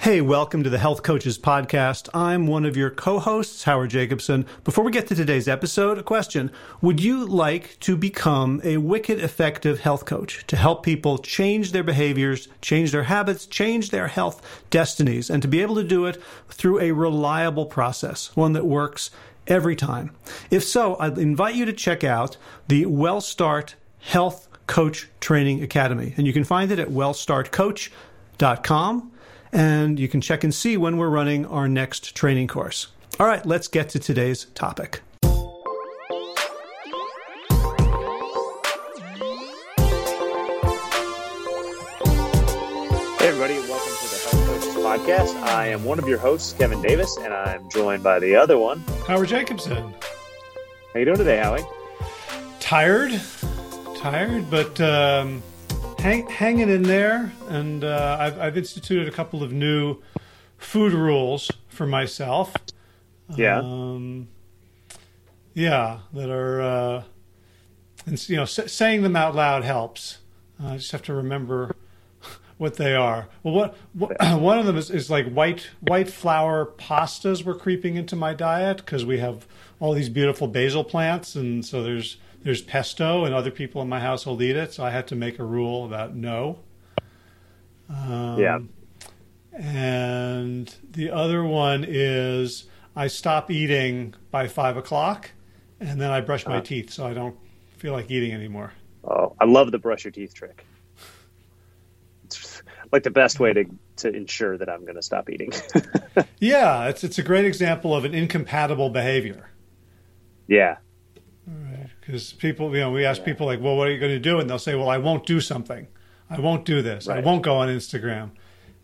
Hey, welcome to the Health Coaches Podcast. I'm one of your co hosts, Howard Jacobson. Before we get to today's episode, a question Would you like to become a wicked effective health coach to help people change their behaviors, change their habits, change their health destinies, and to be able to do it through a reliable process, one that works every time? If so, I'd invite you to check out the WellStart Health Coach Training Academy. And you can find it at wellstartcoach.com and you can check and see when we're running our next training course. All right, let's get to today's topic. Hey, everybody, welcome to the Health Coaches Podcast. I am one of your hosts, Kevin Davis, and I'm joined by the other one, Howard Jacobson. How you doing today, Howie? Tired, tired, but um, hang, hanging in there. And uh, I've, I've instituted a couple of new food rules for myself. Yeah. Um, yeah, that are, uh, and you know, s- saying them out loud helps. Uh, I just have to remember what they are. Well, what, what one of them is, is like white white flour pastas were creeping into my diet because we have all these beautiful basil plants, and so there's there's pesto, and other people in my household eat it. So I had to make a rule about no. Um, yeah. And the other one is I stop eating by five o'clock, and then I brush my uh, teeth so I don't feel like eating anymore. Oh, I love the brush your teeth trick. It's like the best way to to ensure that I'm going to stop eating. yeah, it's it's a great example of an incompatible behavior. Yeah. Because people, you know, we ask yeah. people like, "Well, what are you going to do?" And they'll say, "Well, I won't do something. I won't do this. Right. I won't go on Instagram."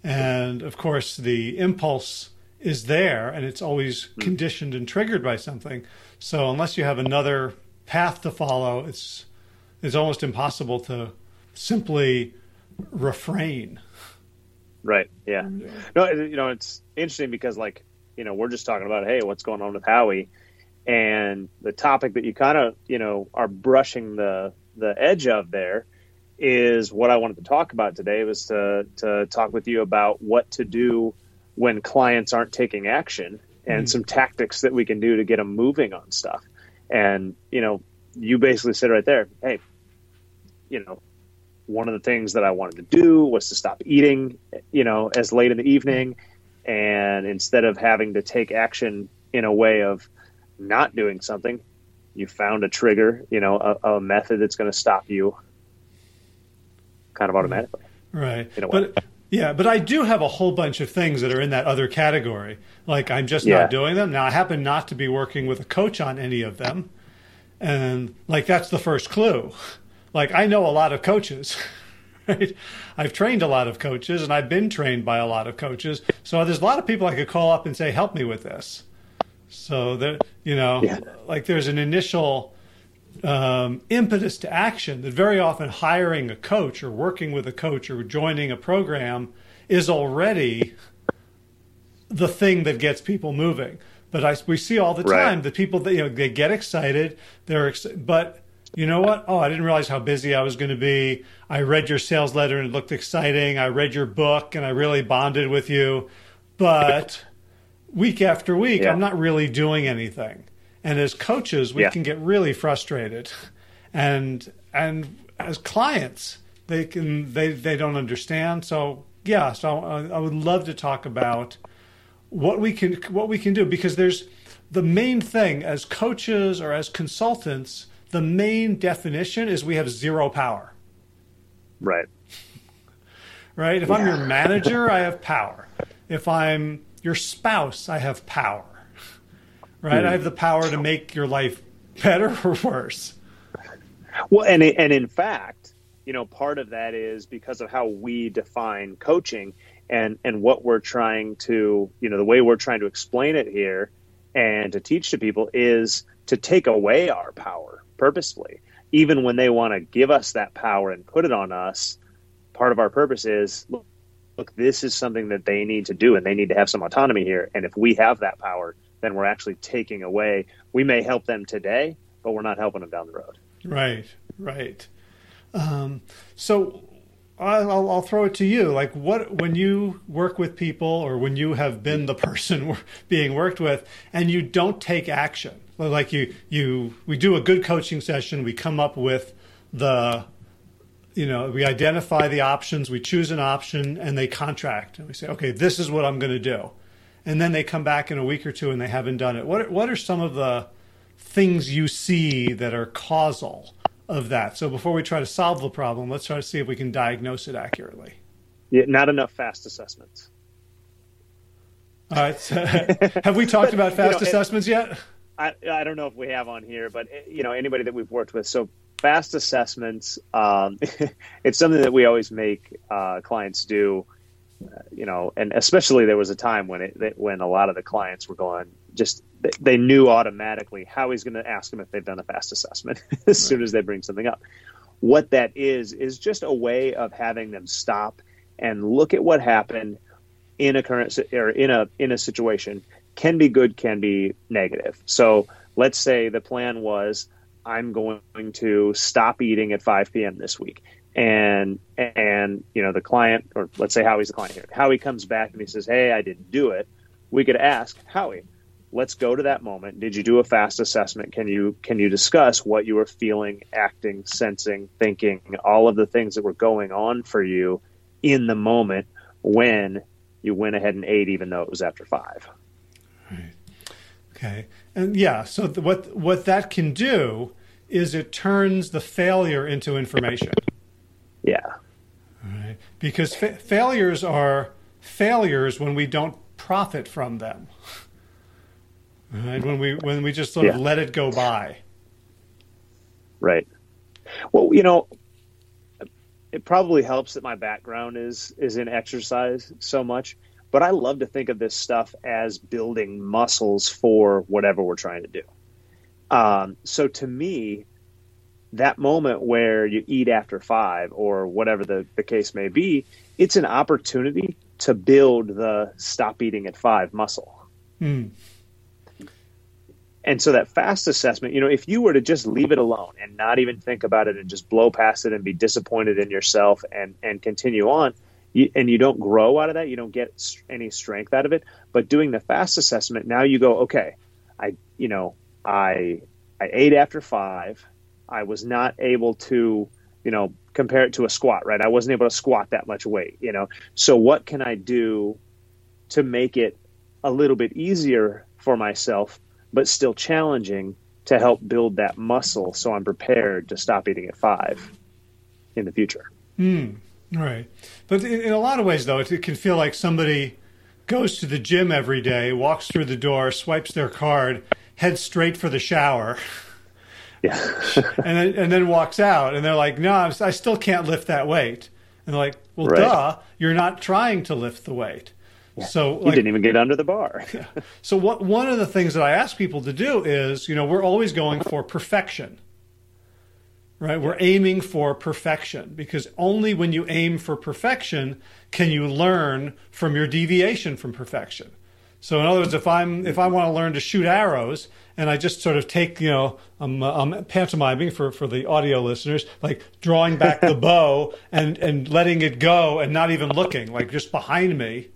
And of course, the impulse is there, and it's always mm. conditioned and triggered by something. So unless you have another path to follow, it's it's almost impossible to simply refrain. Right. Yeah. No, you know, it's interesting because like, you know, we're just talking about, hey, what's going on with Howie? And the topic that you kind of, you know, are brushing the the edge of there is what I wanted to talk about today was to to talk with you about what to do when clients aren't taking action and mm-hmm. some tactics that we can do to get them moving on stuff. And, you know, you basically said right there, hey, you know, one of the things that I wanted to do was to stop eating, you know, as late in the evening. And instead of having to take action in a way of not doing something, you found a trigger, you know, a, a method that's going to stop you kind of automatically. Right. But yeah, but I do have a whole bunch of things that are in that other category. Like I'm just yeah. not doing them. Now I happen not to be working with a coach on any of them. And like that's the first clue like I know a lot of coaches. Right? I've trained a lot of coaches and I've been trained by a lot of coaches. So there's a lot of people I could call up and say, help me with this. So that, you know, yeah. like there's an initial um, impetus to action that very often hiring a coach or working with a coach or joining a program is already the thing that gets people moving. But I, we see all the time right. that people that, you know, they get excited, they're, ex- but you know what? Oh, I didn't realize how busy I was going to be. I read your sales letter and it looked exciting. I read your book and I really bonded with you. But week after week, yeah. I'm not really doing anything. And as coaches, we yeah. can get really frustrated. And and as clients, they can they they don't understand. So yeah, so I, I would love to talk about what we can what we can do because there's the main thing as coaches or as consultants the main definition is we have zero power. Right. Right? If yeah. I'm your manager, I have power. If I'm your spouse, I have power. Right? Mm. I have the power to make your life better or worse. Well, and and in fact, you know, part of that is because of how we define coaching and and what we're trying to, you know, the way we're trying to explain it here and to teach to people is to take away our power purposefully. Even when they want to give us that power and put it on us, part of our purpose is look, this is something that they need to do and they need to have some autonomy here. And if we have that power, then we're actually taking away. We may help them today, but we're not helping them down the road. Right, right. Um, so I'll, I'll, throw it to you. Like, what when you work with people, or when you have been the person being worked with, and you don't take action, like you you we do a good coaching session, we come up with the, you know, we identify the options, we choose an option, and they contract, and we say, okay, this is what I'm going to do, and then they come back in a week or two and they haven't done it. What what are some of the things you see that are causal? of that. So before we try to solve the problem, let's try to see if we can diagnose it accurately. Yeah, not enough fast assessments. All right. So, have we talked but, about fast you know, assessments yet? I, I don't know if we have on here, but you know anybody that we've worked with. So fast assessments, um, it's something that we always make uh, clients do. Uh, you know, and especially there was a time when it when a lot of the clients were going just they knew automatically how he's going to ask them if they've done a fast assessment as right. soon as they bring something up. What that is is just a way of having them stop and look at what happened in a current or in a in a situation. Can be good, can be negative. So let's say the plan was I'm going to stop eating at 5 p.m. this week. And and you know the client, or let's say Howie's the client here. Howie comes back and he says, "Hey, I didn't do it." We could ask Howie, let's go to that moment. Did you do a fast assessment? Can you can you discuss what you were feeling, acting, sensing, thinking, all of the things that were going on for you in the moment when you went ahead and ate, even though it was after five. Okay. And yeah, so th- what what that can do is it turns the failure into information. Yeah. Right. Because fa- failures are failures when we don't profit from them. Right when we when we just sort yeah. of let it go by. Right. Well, you know, it probably helps that my background is is in exercise so much, but I love to think of this stuff as building muscles for whatever we're trying to do. Um, so to me, that moment where you eat after five or whatever the, the case may be, it's an opportunity to build the stop eating at five muscle. Mm. And so that fast assessment, you know, if you were to just leave it alone and not even think about it and just blow past it and be disappointed in yourself and and continue on, you, and you don't grow out of that, you don't get any strength out of it. But doing the fast assessment, now you go, okay, I, you know, I I ate after five. I was not able to, you know, compare it to a squat, right? I wasn't able to squat that much weight, you know. So what can I do to make it a little bit easier for myself but still challenging to help build that muscle so I'm prepared to stop eating at five in the future. Mm, right. But in, in, a lot of ways, though, it, it can feel like somebody goes to the gym every day, walks through the door, swipes their card, heads straight for the shower. Yeah. and, then, and then walks out, and they're like, no, I still can't lift that weight. And they're like, well, right. duh, you're not trying to lift the weight. So like, you didn't even get under the bar. yeah. So what one of the things that I ask people to do is, you know, we're always going for perfection. Right? We're aiming for perfection because only when you aim for perfection can you learn from your deviation from perfection. So in other words, if I'm if I want to learn to shoot arrows and I just sort of take, you know, I'm, I'm pantomiming for, for the audio listeners, like drawing back the bow and, and letting it go and not even looking, like just behind me,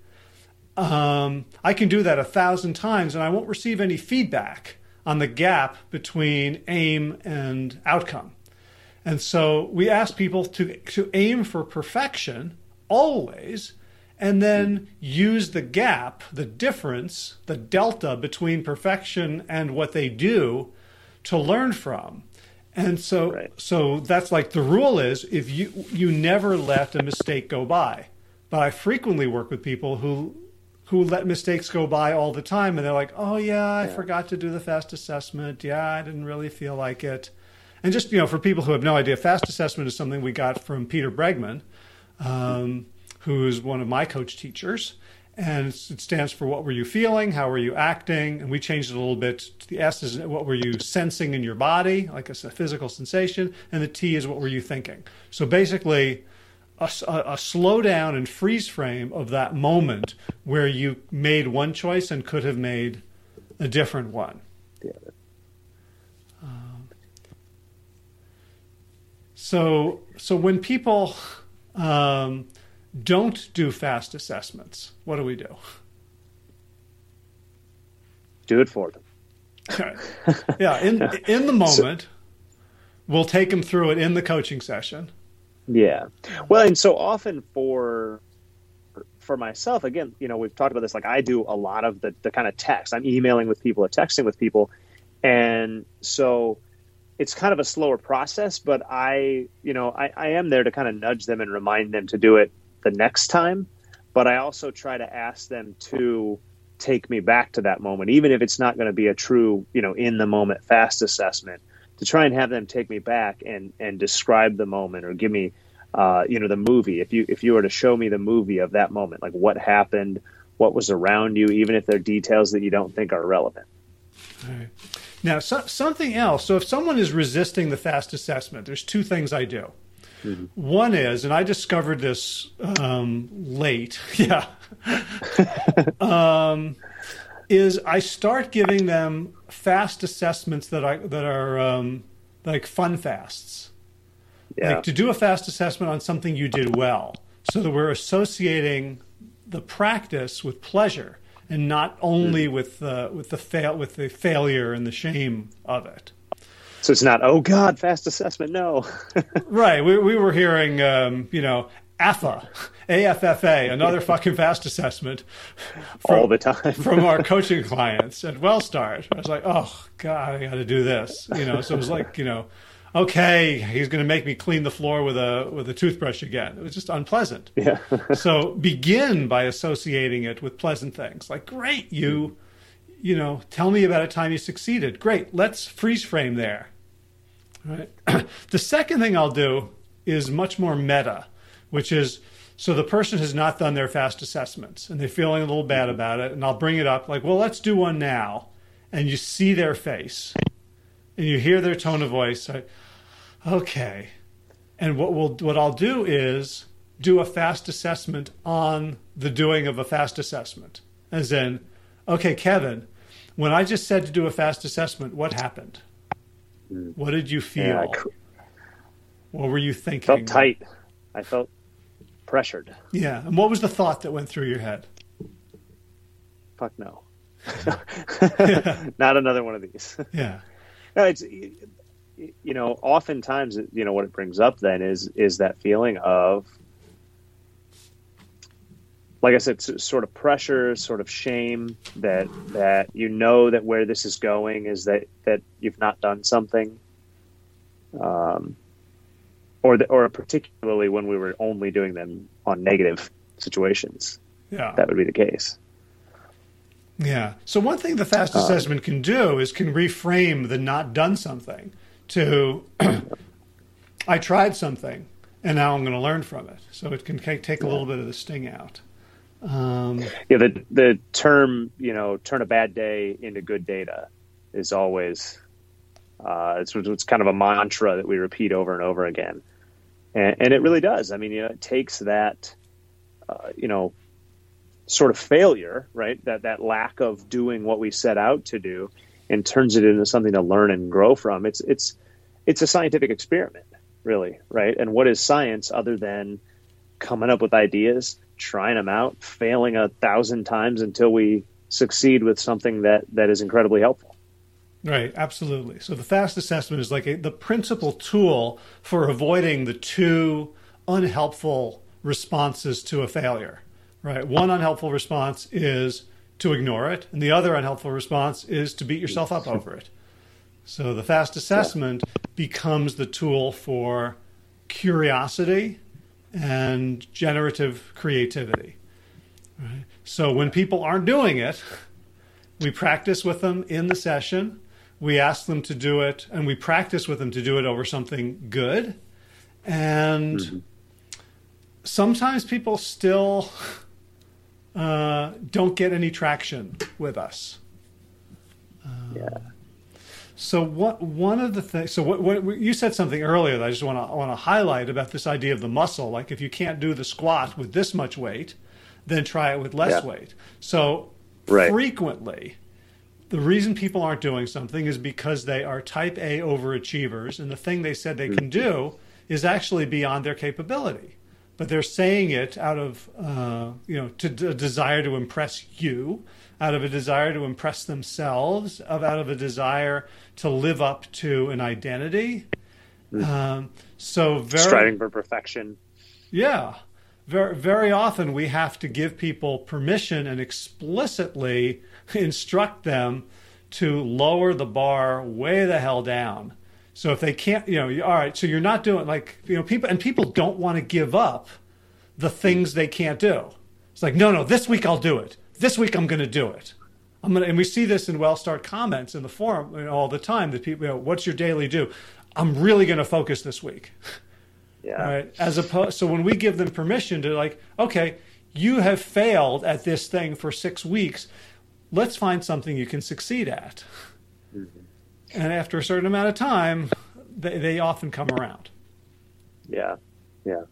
um, I can do that a thousand times and I won't receive any feedback on the gap between aim and outcome. And so we ask people to, to aim for perfection always and then use the gap, the difference, the delta between perfection and what they do to learn from. And so right. so that's like the rule is if you you never let a mistake go by. But I frequently work with people who who let mistakes go by all the time and they're like, oh, yeah, I yeah. forgot to do the fast assessment. Yeah, I didn't really feel like it. And just, you know, for people who have no idea, fast assessment is something we got from Peter Bregman, um, who's one of my coach teachers. And it stands for what were you feeling? How were you acting? And we changed it a little bit. The S is what were you sensing in your body, like a, a physical sensation. And the T is what were you thinking. So basically, a, a, slowdown and freeze frame of that moment where you made one choice and could have made a different one. Yeah. Um, so, so when people um, don't do fast assessments, what do we do? Do it for them. yeah, in in the moment, so, we'll take them through it in the coaching session. Yeah, well, and so often for for myself, again, you know, we've talked about this. Like I do a lot of the the kind of text. I'm emailing with people or texting with people, and so it's kind of a slower process, but I, you know, I, I am there to kind of nudge them and remind them to do it the next time. But I also try to ask them to take me back to that moment, even if it's not going to be a true, you know, in the moment fast assessment, to try and have them take me back and and describe the moment or give me, uh, you know, the movie. If you if you were to show me the movie of that moment, like what happened, what was around you, even if they're details that you don't think are relevant. Right. Now, so, something else. So, if someone is resisting the fast assessment, there's two things I do. Mm-hmm. One is, and I discovered this um, late, yeah, um, is I start giving them fast assessments that I that are um, like fun fasts. Yeah. Like to do a fast assessment on something you did well, so that we're associating the practice with pleasure and not only mm. with the with the fail with the failure and the shame of it. So it's not oh God, fast assessment. No, right. We we were hearing um, you know AFA, AFFA, another fucking fast assessment from, all the time from our coaching clients at WellStart. I was like, oh God, I got to do this. You know, so it was like you know okay, he's going to make me clean the floor with a with a toothbrush again. It was just unpleasant. Yeah. so begin by associating it with pleasant things. Like, great, you, you know, tell me about a time you succeeded. Great, let's freeze frame there. Right. the second thing I'll do is much more meta, which is so the person has not done their fast assessments and they're feeling a little bad about it, and I'll bring it up like, well, let's do one now, and you see their face and you hear their tone of voice. okay. And what we'll what I'll do is do a fast assessment on the doing of a fast assessment. As in, okay, Kevin, when I just said to do a fast assessment, what happened? Hmm. What did you feel? Yeah, cr- what were you thinking? Felt tight. I felt pressured. Yeah. And what was the thought that went through your head? Fuck no. Not another one of these. yeah. No, it's you know, oftentimes you know what it brings up then is is that feeling of like I said, sort of pressure, sort of shame that that you know that where this is going is that that you've not done something, um, or the, or particularly when we were only doing them on negative situations. Yeah, that would be the case. Yeah. So one thing the fast uh, assessment can do is can reframe the not done something to I tried something and now I'm going to learn from it. So it can take a little bit of the sting out. Um, yeah, the the term you know turn a bad day into good data is always uh, it's it's kind of a mantra that we repeat over and over again, and, and it really does. I mean, you know, it takes that uh, you know sort of failure, right? That that lack of doing what we set out to do, and turns it into something to learn and grow from. It's it's it's a scientific experiment, really, right? And what is science other than coming up with ideas, trying them out, failing a thousand times until we succeed with something that that is incredibly helpful. Right, absolutely. So the fast assessment is like a, the principal tool for avoiding the two unhelpful responses to a failure right? One unhelpful response is to ignore it, and the other unhelpful response is to beat yourself up over it. So the fast assessment becomes the tool for curiosity and generative creativity. Right? So when people aren't doing it, we practice with them in the session. We ask them to do it, and we practice with them to do it over something good. And mm-hmm. sometimes people still uh, don't get any traction with us. Um, yeah. So what? One of the things. So what, what? You said something earlier that I just want to want to highlight about this idea of the muscle. Like if you can't do the squat with this much weight, then try it with less yeah. weight. So right. frequently, the reason people aren't doing something is because they are type A overachievers, and the thing they said they can mm-hmm. do is actually beyond their capability. But they're saying it out of uh, you know to a desire to impress you, out of a desire to impress themselves, of out of a desire to live up to an identity. Mm. Um, so very striving for perfection. Yeah, very very often we have to give people permission and explicitly instruct them to lower the bar way the hell down. So if they can't, you know, all right, so you're not doing like, you know, people, and people don't want to give up the things they can't do. It's like, no, no, this week I'll do it. This week I'm going to do it. I'm going to, and we see this in WellStart comments in the forum you know, all the time that people, you know, what's your daily do? I'm really going to focus this week. Yeah. Right. As opposed, so when we give them permission to like, okay, you have failed at this thing for six weeks let's find something you can succeed at. And after a certain amount of time, they, they often come around. Yeah, yeah.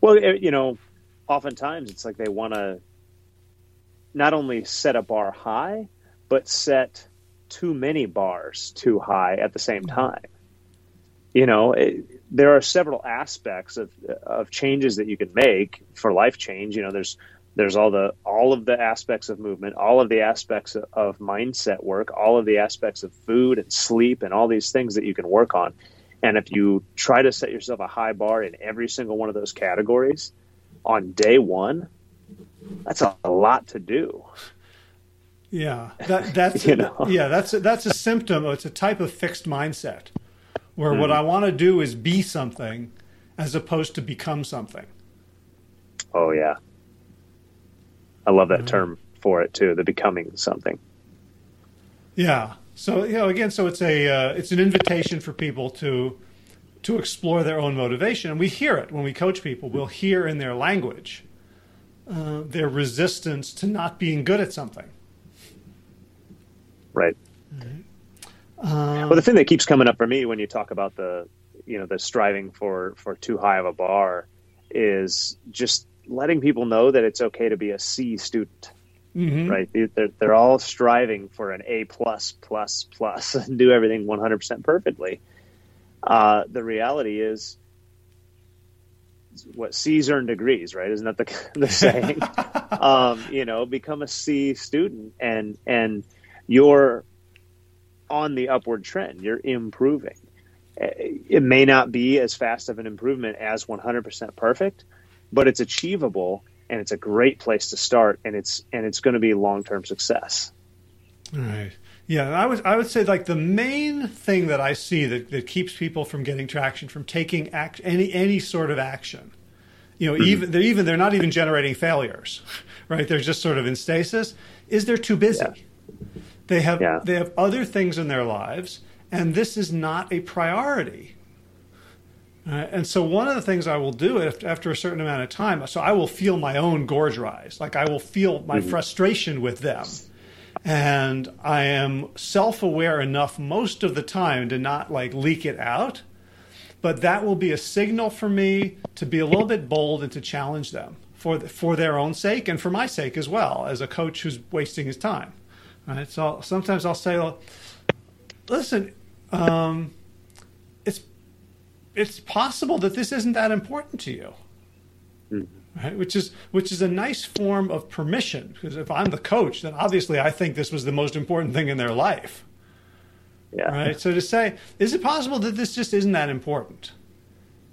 Well, you know, oftentimes it's like they want to not only set a bar high, but set too many bars too high at the same mm-hmm. time. You know, it, there are several aspects of of changes that you can make for life change. You know, there's there's all the all of the aspects of movement all of the aspects of, of mindset work all of the aspects of food and sleep and all these things that you can work on. And if you try to set yourself a high bar in every single one of those categories on day one that's a, a lot to do. Yeah that, that's you know? yeah that's a, that's a symptom. It's a type of fixed mindset where mm what i want to do is be something as opposed to become something. Oh yeah I love that mm-hmm. term for it too, the becoming something. Yeah. So you know, again, so it's a uh, it's an invitation for people to to explore their own motivation, and we hear it when we coach people. We'll hear in their language uh, their resistance to not being good at something. Right. Um, well, the thing that keeps coming up for me when you talk about the you know the striving for for too high of a bar is just letting people know that it's okay to be a C student. Mm-hmm. Right? They're, they're all striving for an A plus plus plus and do everything 100% perfectly. Uh, the reality is, what C's earn degrees, right? Isn't that the, the saying? um, you know, become a C student and and you're on the upward trend. You're improving. It may not be as fast of an improvement as 100% perfect, but it's achievable and it's a great place to start and it's and it's going to be long-term success all right yeah i would i would say like the main thing that i see that, that keeps people from getting traction from taking act any any sort of action you know mm-hmm. even they're even they're not even generating failures right they're just sort of in stasis is they're too busy yeah. they have yeah. they have other things in their lives and this is not a priority uh, and so one of the things I will do after a certain amount of time, so I will feel my own gorge rise, like I will feel my mm-hmm. frustration with them. And I am self-aware enough most of the time to not like leak it out, but that will be a signal for me to be a little bit bold and to challenge them for the, for their own sake and for my sake as well as a coach who's wasting his time. Right? So sometimes I'll say, well, "Listen, um, it's possible that this isn't that important to you. Mm-hmm. Right? Which is which is a nice form of permission because if I'm the coach, then obviously I think this was the most important thing in their life. Yeah. Right. So to say, is it possible that this just isn't that important?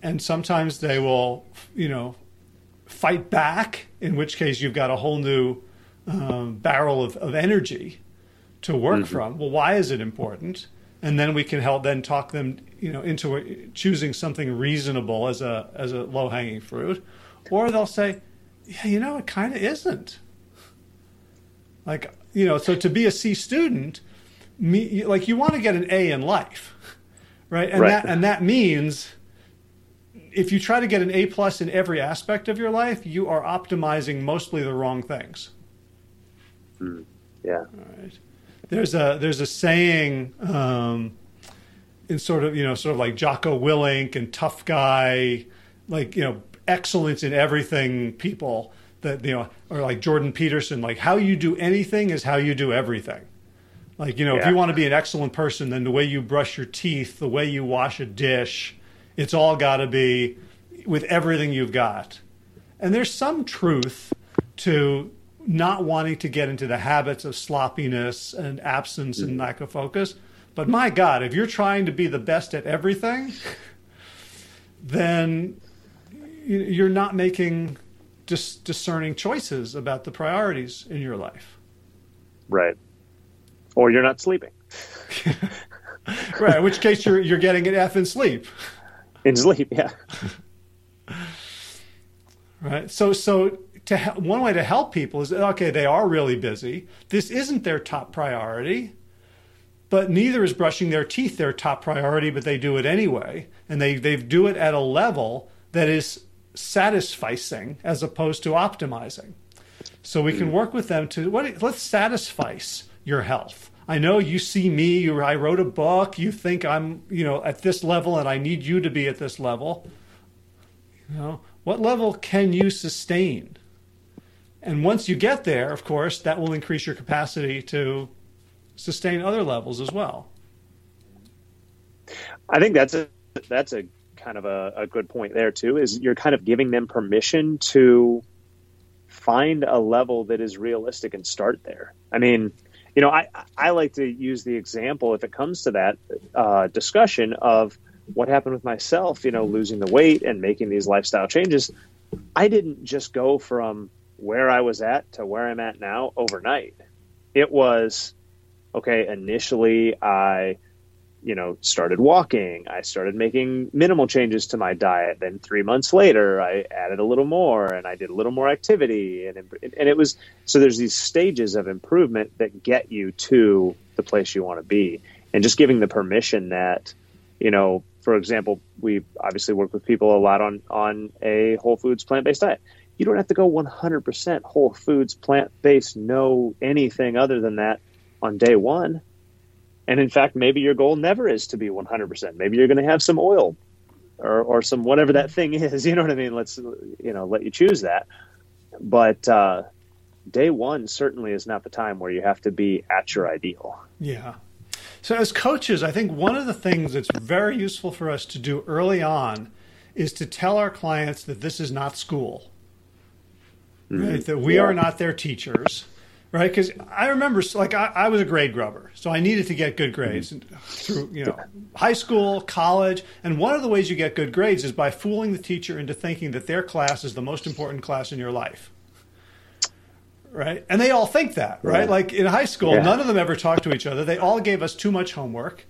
And sometimes they will, you know, fight back. In which case, you've got a whole new um, barrel of, of energy to work mm-hmm. from. Well, why is it important? and then we can help then talk them you know into choosing something reasonable as a as a low hanging fruit or they'll say yeah you know it kind of isn't. Like you know so to be a c student me, like you want to get an a in life right? And right. that and that means if you try to get an a plus in every aspect of your life you are optimizing mostly the wrong things. Mm. yeah. All right. There's a there's a saying um, in sort of you know sort of like Jocko Willink and tough guy, like you know excellence in everything people that you know or like Jordan Peterson, like how you do anything is how you do everything. Like you know, yeah. if you want to be an excellent person, then the way you brush your teeth, the way you wash a dish, it's all got to be with everything you've got. And there's some truth to not wanting to get into the habits of sloppiness and absence and mm-hmm. lack of focus. But my God, if you're trying to be the best at everything, then you're not making dis- discerning choices about the priorities in your life. Right. Or you're not sleeping. right. In which case you're you're getting an F in sleep. In sleep, yeah. right. So so to one way to help people is okay. They are really busy. This isn't their top priority, but neither is brushing their teeth their top priority. But they do it anyway, and they they do it at a level that is satisficing as opposed to optimizing. So we can work with them to what let's satisfy your health. I know you see me, you, I wrote a book, you think I'm, you know, at this level and I need you to be at this level. You know, what level can you sustain? And once you get there, of course, that will increase your capacity to sustain other levels as well. I think that's a that's a kind of a, a good point there too. Is you're kind of giving them permission to find a level that is realistic and start there. I mean, you know, I I like to use the example if it comes to that uh, discussion of what happened with myself. You know, losing the weight and making these lifestyle changes. I didn't just go from where I was at to where I'm at now overnight. It was okay. Initially, I you know started walking. I started making minimal changes to my diet. Then three months later i added a little more and i did a little more activity and and it was so there's these stages of improvement that get you to the place you want to be. And just giving the permission that you know for example we obviously work with people a lot on on a whole foods plant-based diet. You don't have to go 100% whole foods plant-based no anything other than that on day one and in fact, maybe your goal never is to be 100%. Maybe you're going to have some oil or, or some whatever that thing is. You know what I mean? Let's, you know, let you choose that. But uh, day one certainly is not the time where you have to be at your ideal. Yeah. So, as coaches, I think one of the things that's very useful for us to do early on is to tell our clients that this is not school, mm-hmm. right? That we yeah. are not their teachers right? Because I remember, like, I, I, was a grade grubber, so I needed to get good grades mm-hmm. through, you know, high school, college, and one of the ways you get good grades is by fooling the teacher into thinking that their class is the most important class in your life. Right, and they all think that, right? right? Like in high school, yeah. none of them ever talked to each other. They all gave us too much homework,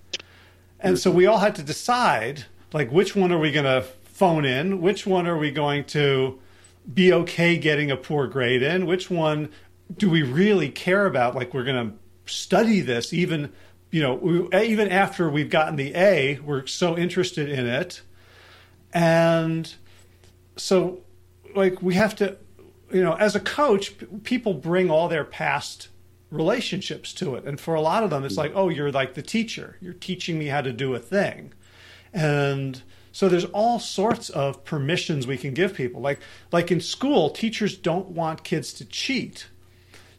and so we all had to decide, like, which one are we going to phone in? Which one are we going to be okay getting a poor grade in? Which one do we really care about like we're going to study this even you know we, eh, even after we've gotten the A we're so interested in it. And so like we have to you know as a coach people bring all their past relationships to it. And for a lot of them it's like oh you're like the teacher. You're teaching me how to do a thing. And so there's all sorts of permissions we can give people. Like like in school teachers don't want kids to cheat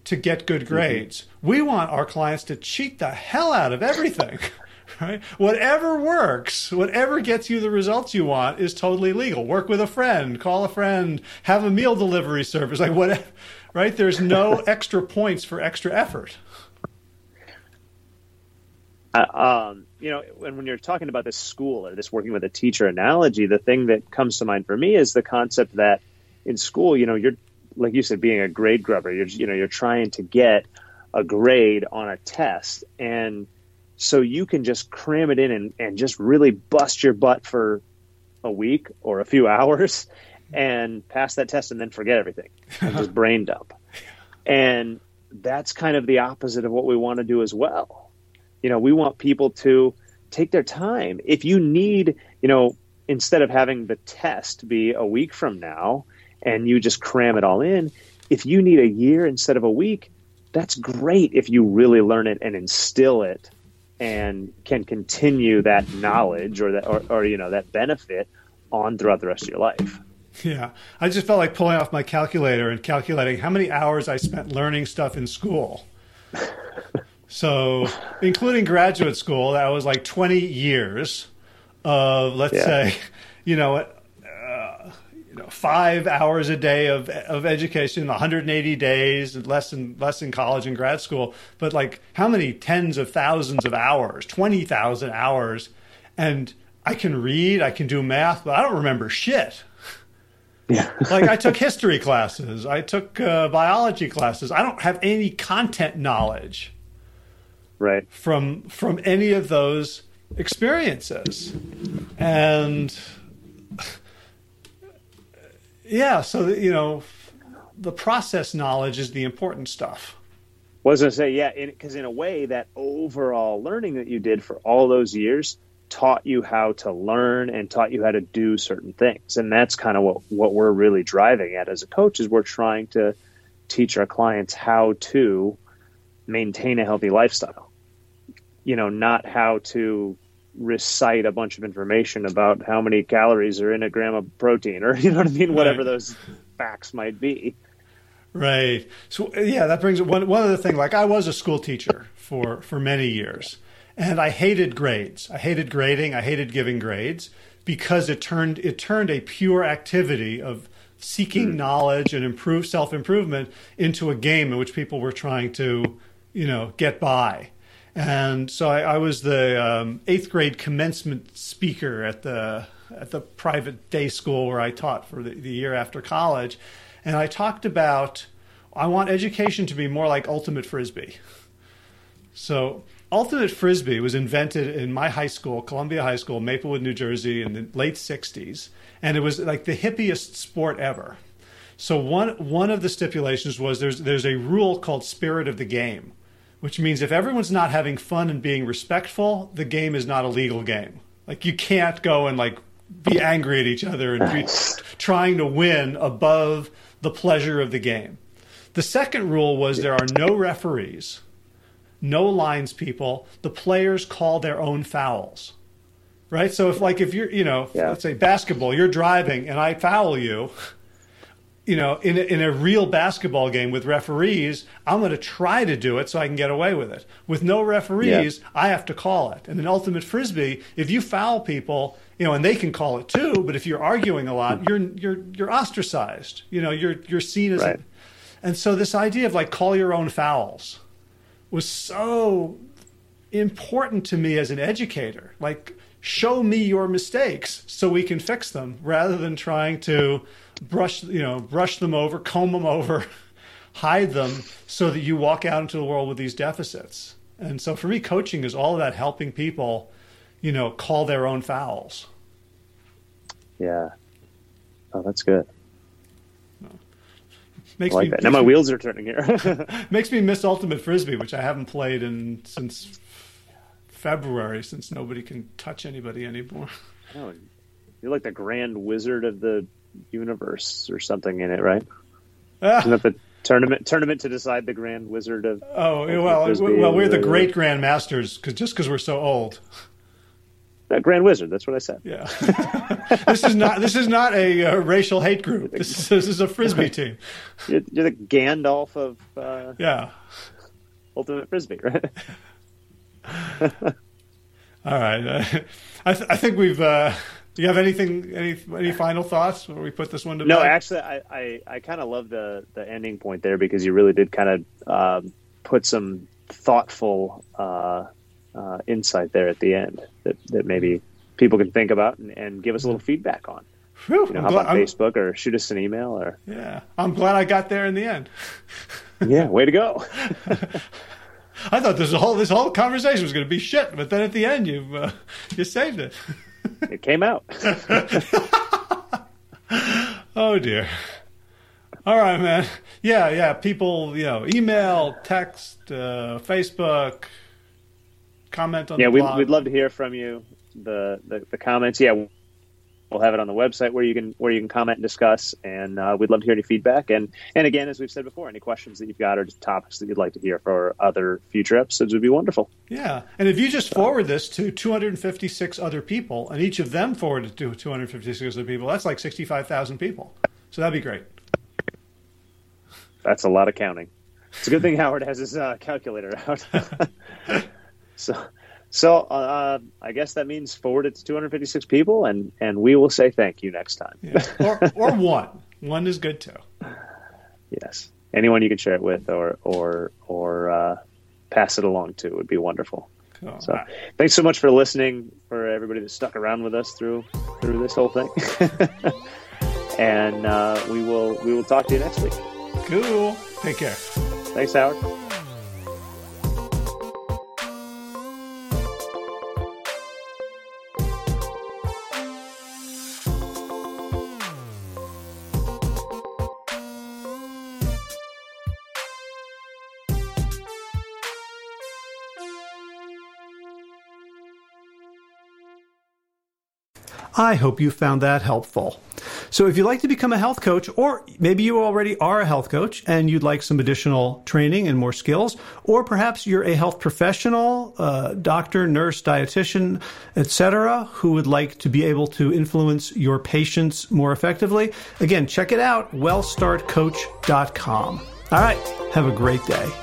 to get good mm-hmm. grades. Mm-hmm. We want our clients to cheat the hell out of everything. right? Whatever works, whatever gets you the results you want is totally legal. Work with a friend, call a friend, have a meal delivery service, like whatever, right? There's no extra points for extra effort. Uh, um, you know, when, when you're talking about this school or this working with a teacher analogy, the thing that comes to mind for me is the concept that in school, you know, you're like you said, being a grade grubber, you're you know you're trying to get a grade on a test, and so you can just cram it in and, and just really bust your butt for a week or a few hours and pass that test and then forget everything and just brain dump. And that's kind of the opposite of what we want to do as well. You know, we want people to take their time. If you need, you know, instead of having the test be a week from now, and you just cram it all in. If you need a year instead of a week, that's great if you really learn it and instill it and can continue that knowledge or that or, or you know that benefit on throughout the rest of your life. Yeah, I just felt like pulling off my calculator and calculating how many hours I spent learning stuff in school. so, including graduate school, that was like 20 years of, let's yeah. say, you know, know, five hours a day of of education, 180 days, less in less in college and grad school, but like how many tens of thousands of hours, 20,000 hours, and I can read, I can do math, but I don't remember shit. Yeah. like I took history classes, I took uh, biology classes. I don't have any content knowledge. Right. From from any of those experiences. And yeah, so you know, the process knowledge is the important stuff. Was I say yeah? Because in, in a way, that overall learning that you did for all those years taught you how to learn and taught you how to do certain things, and that's kind of what what we're really driving at as a coach is we're trying to teach our clients how to maintain a healthy lifestyle. You know, not how to recite a bunch of information about how many calories are in a gram of protein or you know what I mean? Whatever right. those facts might be. Right. So yeah that brings one one other thing like I was a school teacher for for many years and I hated grades. I hated grading. I hated giving grades because it turned it turned a pure activity of seeking mm. knowledge and improve self improvement into a game in which people were trying to you know get by and so I, I was the um, eighth grade commencement speaker at the at the private day school where I taught for the, the year after college, and I talked about I want education to be more like ultimate frisbee. So ultimate frisbee was invented in my high school, Columbia High School, Maplewood, New Jersey, in the late '60s, and it was like the hippiest sport ever. So one one of the stipulations was there's there's a rule called spirit of the game which means if everyone's not having fun and being respectful, the game is not a legal game. Like you can't go and like be angry at each other and nice. be trying to win above the pleasure of the game. The second rule was there are no referees, no lines people. The players call their own fouls. Right? So if like if you're, you know, yeah. let's say basketball, you're driving and I foul you, you know, in a, in a real basketball game with referees, I'm going to try to do it so I can get away with it. With no referees, yeah. I have to call it. And in ultimate frisbee, if you foul people, you know, and they can call it too, but if you're arguing a lot, you're you're you're ostracized. You know, you're you're seen as. Right. A, and so this idea of like call your own fouls was so important to me as an educator. Like show me your mistakes so we can fix them rather than trying to brush you know brush them over, comb them over, hide them, so that you walk out into the world with these deficits. And so for me, coaching is all about helping people, you know, call their own fouls. Yeah. Oh, that's good. Makes I like me, that. Now my me, wheels are turning here. makes me miss Ultimate Frisbee, which I haven't played in since February, since nobody can touch anybody anymore. Oh, you're like the Grand Wizard of the universe or something in it, right? Ah. Isn't that the tournament tournament to decide the Grand Wizard of? Oh well, well, we're the great Grand Masters because just because we're so old. Uh, Grand Wizard. That's what I said. Yeah. this is not this is not a uh, racial hate group. This is, this is a frisbee team. You're, you're the Gandalf of uh, yeah, ultimate frisbee, right? All right. Uh, I, th- I think we've uh, do you have anything, any any final thoughts before we put this one to no, bed? No, actually, I I, I kind of love the the ending point there because you really did kind of um, put some thoughtful uh, uh, insight there at the end that that maybe people can think about and, and give us a little feedback on. Whew, you know, how glad, about Facebook or shoot us an email or yeah, I'm glad I got there in the end. yeah, way to go. I thought this whole this whole conversation was going to be shit, but then at the end you uh, you saved it it came out. oh dear. All right, man. Yeah, yeah. People, you know, email, text, uh, Facebook, comment on. Yeah, we'd, we'd love to hear from you. The, the the comments. Yeah, We'll have it on the website where you can where you can comment and discuss, and uh, we'd love to hear any feedback. And and again, as we've said before, any questions that you've got or topics that you'd like to hear for other future episodes would be wonderful. Yeah, and if you just forward this to 256 other people, and each of them forward it to 256 other people, that's like 65,000 people. So that'd be great. That's a lot of counting. It's a good thing Howard has his uh, calculator out. so So uh, I guess that means forward it to 256 people, and and we will say thank you next time. yeah. Or or one. One is good too. Yes. Anyone you can share it with, or or or uh, pass it along to would be wonderful. Cool. So thanks so much for listening. For everybody that stuck around with us through through this whole thing, and uh, we will we will talk to you next week. Cool. Take care. Thanks, Howard. I hope you found that helpful. So, if you'd like to become a health coach, or maybe you already are a health coach and you'd like some additional training and more skills, or perhaps you're a health professional, uh, doctor, nurse, dietitian, etc., who would like to be able to influence your patients more effectively, again, check it out wellstartcoach.com. All right, have a great day.